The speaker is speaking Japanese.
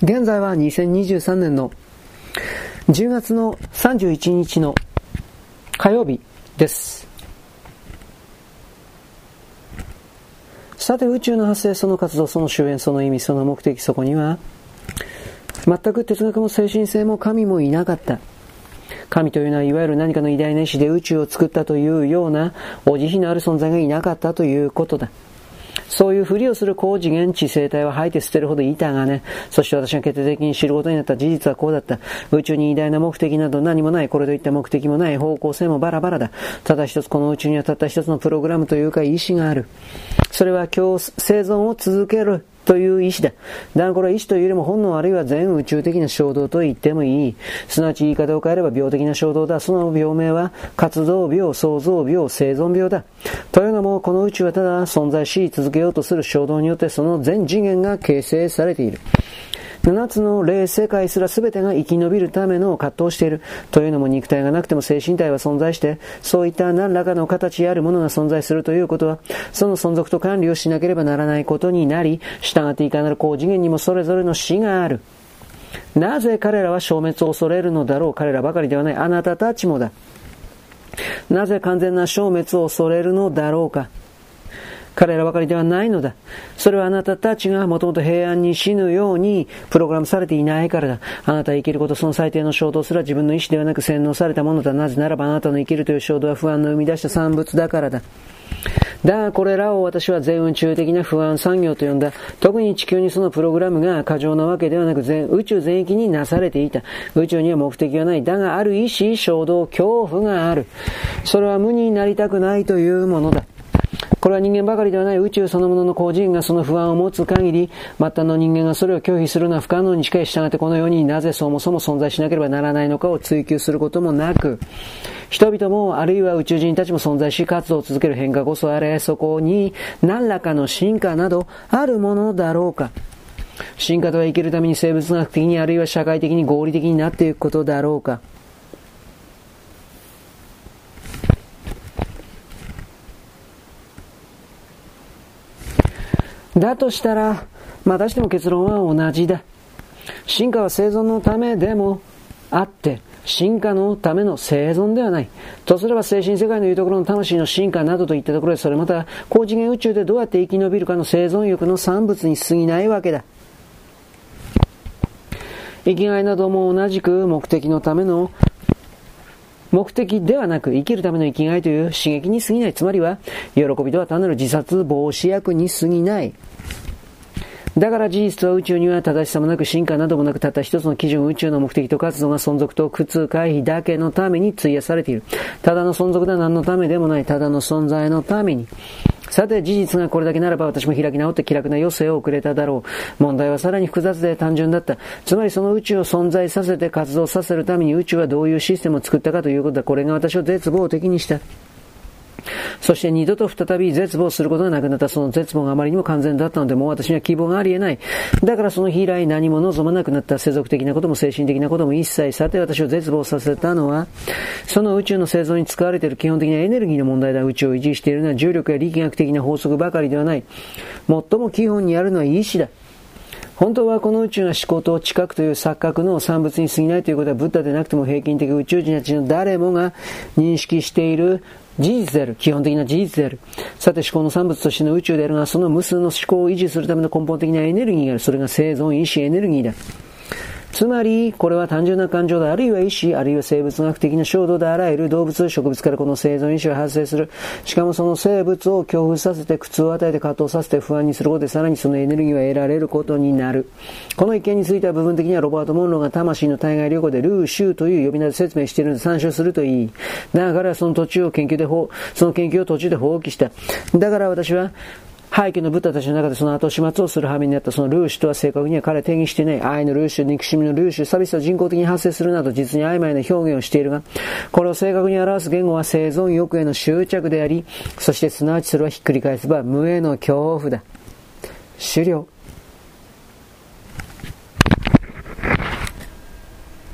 現在は2023年の10月の31日の火曜日です。さて宇宙の発生、その活動、その終焉、その意味、その目的、そこには、全く哲学も精神性も神もいなかった。神というのはいわゆる何かの偉大な意志で宇宙を作ったというような、お慈悲のある存在がいなかったということだ。そういうふりをする高次元地生体は吐いて捨てるほどいたがね、そして私が決定的に知ることになった事実はこうだった。宇宙に偉大な目的など何もない、これといった目的もない、方向性もバラバラだ。ただ一つこの宇宙にはたった一つのプログラムというか意志がある。それは今日生存を続ける。という意志だ。だからこれは意志というよりも本能あるいは全宇宙的な衝動と言ってもいい。すなわち言い方を変えれば病的な衝動だ。その病名は活動病、創造病、生存病だ。というのもこの宇宙はただ存在し続けようとする衝動によってその全次元が形成されている。7つの霊世界すら全てが生き延びるための葛藤している。というのも肉体がなくても精神体は存在して、そういった何らかの形あるものが存在するということは、その存続と管理をしなければならないことになり、従っていかなる高次元にもそれぞれの死がある。なぜ彼らは消滅を恐れるのだろう彼らばかりではない。あなたたちもだ。なぜ完全な消滅を恐れるのだろうか彼らばかりではないのだ。それはあなたたちがもともと平安に死ぬようにプログラムされていないからだ。あなた生きること、その最低の衝動すら自分の意志ではなく洗脳されたものだ。なぜならばあなたの生きるという衝動は不安の生み出した産物だからだ。だがこれらを私は全宇宙的な不安産業と呼んだ。特に地球にそのプログラムが過剰なわけではなく全宇宙全域になされていた。宇宙には目的はない。だがある意志、衝動、恐怖がある。それは無になりたくないというものだ。これは人間ばかりではない宇宙そのものの個人がその不安を持つ限り、末端の人間がそれを拒否するのは不可能に近い従ってこのようになぜそもそも存在しなければならないのかを追求することもなく、人々もあるいは宇宙人たちも存在し活動を続ける変化こそあれ、そこに何らかの進化などあるものだろうか。進化とは生きるために生物学的にあるいは社会的に合理的になっていくことだろうか。だとしたら、またしても結論は同じだ。進化は生存のためでもあって、進化のための生存ではない。とすれば精神世界のいうところの魂の進化などといったところで、それまた高次元宇宙でどうやって生き延びるかの生存欲の産物に過ぎないわけだ。生きがいなども同じく目的のための目的ではなく生きるための生きがいという刺激に過ぎない。つまりは、喜びとは単なる自殺防止薬に過ぎない。だから事実は宇宙には正しさもなく進化などもなくたった一つの基準宇宙の目的と活動が存続と苦痛回避だけのために費やされている。ただの存続では何のためでもない。ただの存在のために。さて事実がこれだけならば私も開き直って気楽な余生を送れただろう。問題はさらに複雑で単純だった。つまりその宇宙を存在させて活動させるために宇宙はどういうシステムを作ったかということだ。これが私を絶望的にした。そして二度と再び絶望することがなくなったその絶望があまりにも完全だったので、もう私には希望があり得ない。だからその日以来何も望まなくなった世俗的なことも精神的なことも一切、さて私を絶望させたのは、その宇宙の製造に使われている基本的なエネルギーの問題だ。宇宙を維持しているのは重力や力学的な法則ばかりではない。最も基本にあるのは意志だ。本当はこの宇宙が思考と近くという錯覚の産物に過ぎないということはブッダでなくても平均的宇宙人たちの誰もが認識している事実である。基本的な事実である。さて思考の産物としての宇宙であるが、その無数の思考を維持するための根本的なエネルギーがある。それが生存意志エネルギーだ。つまり、これは単純な感情だ、あるいは意志、あるいは生物学的な衝動であらゆる動物、植物からこの生存意志が発生する。しかもその生物を恐怖させて、苦痛を与えて、葛藤させて、不安にすることで、さらにそのエネルギーは得られることになる。この一見については部分的にはロバート・モンローが魂の対外旅行でルーシューという呼び名で説明しているので参照するといい。だからその途中を研究で、その研究を途中で放棄した。だから私は、廃棄のブッダたちの中でその後始末をする羽目になったそのルーシュとは正確には彼は定義していない。愛のルーシュ、憎しみのルーシュ、サビスは人工的に発生するなど実に曖昧な表現をしているが、これを正確に表す言語は生存欲への執着であり、そしてすなわちそれはひっくり返せば無への恐怖だ。終了。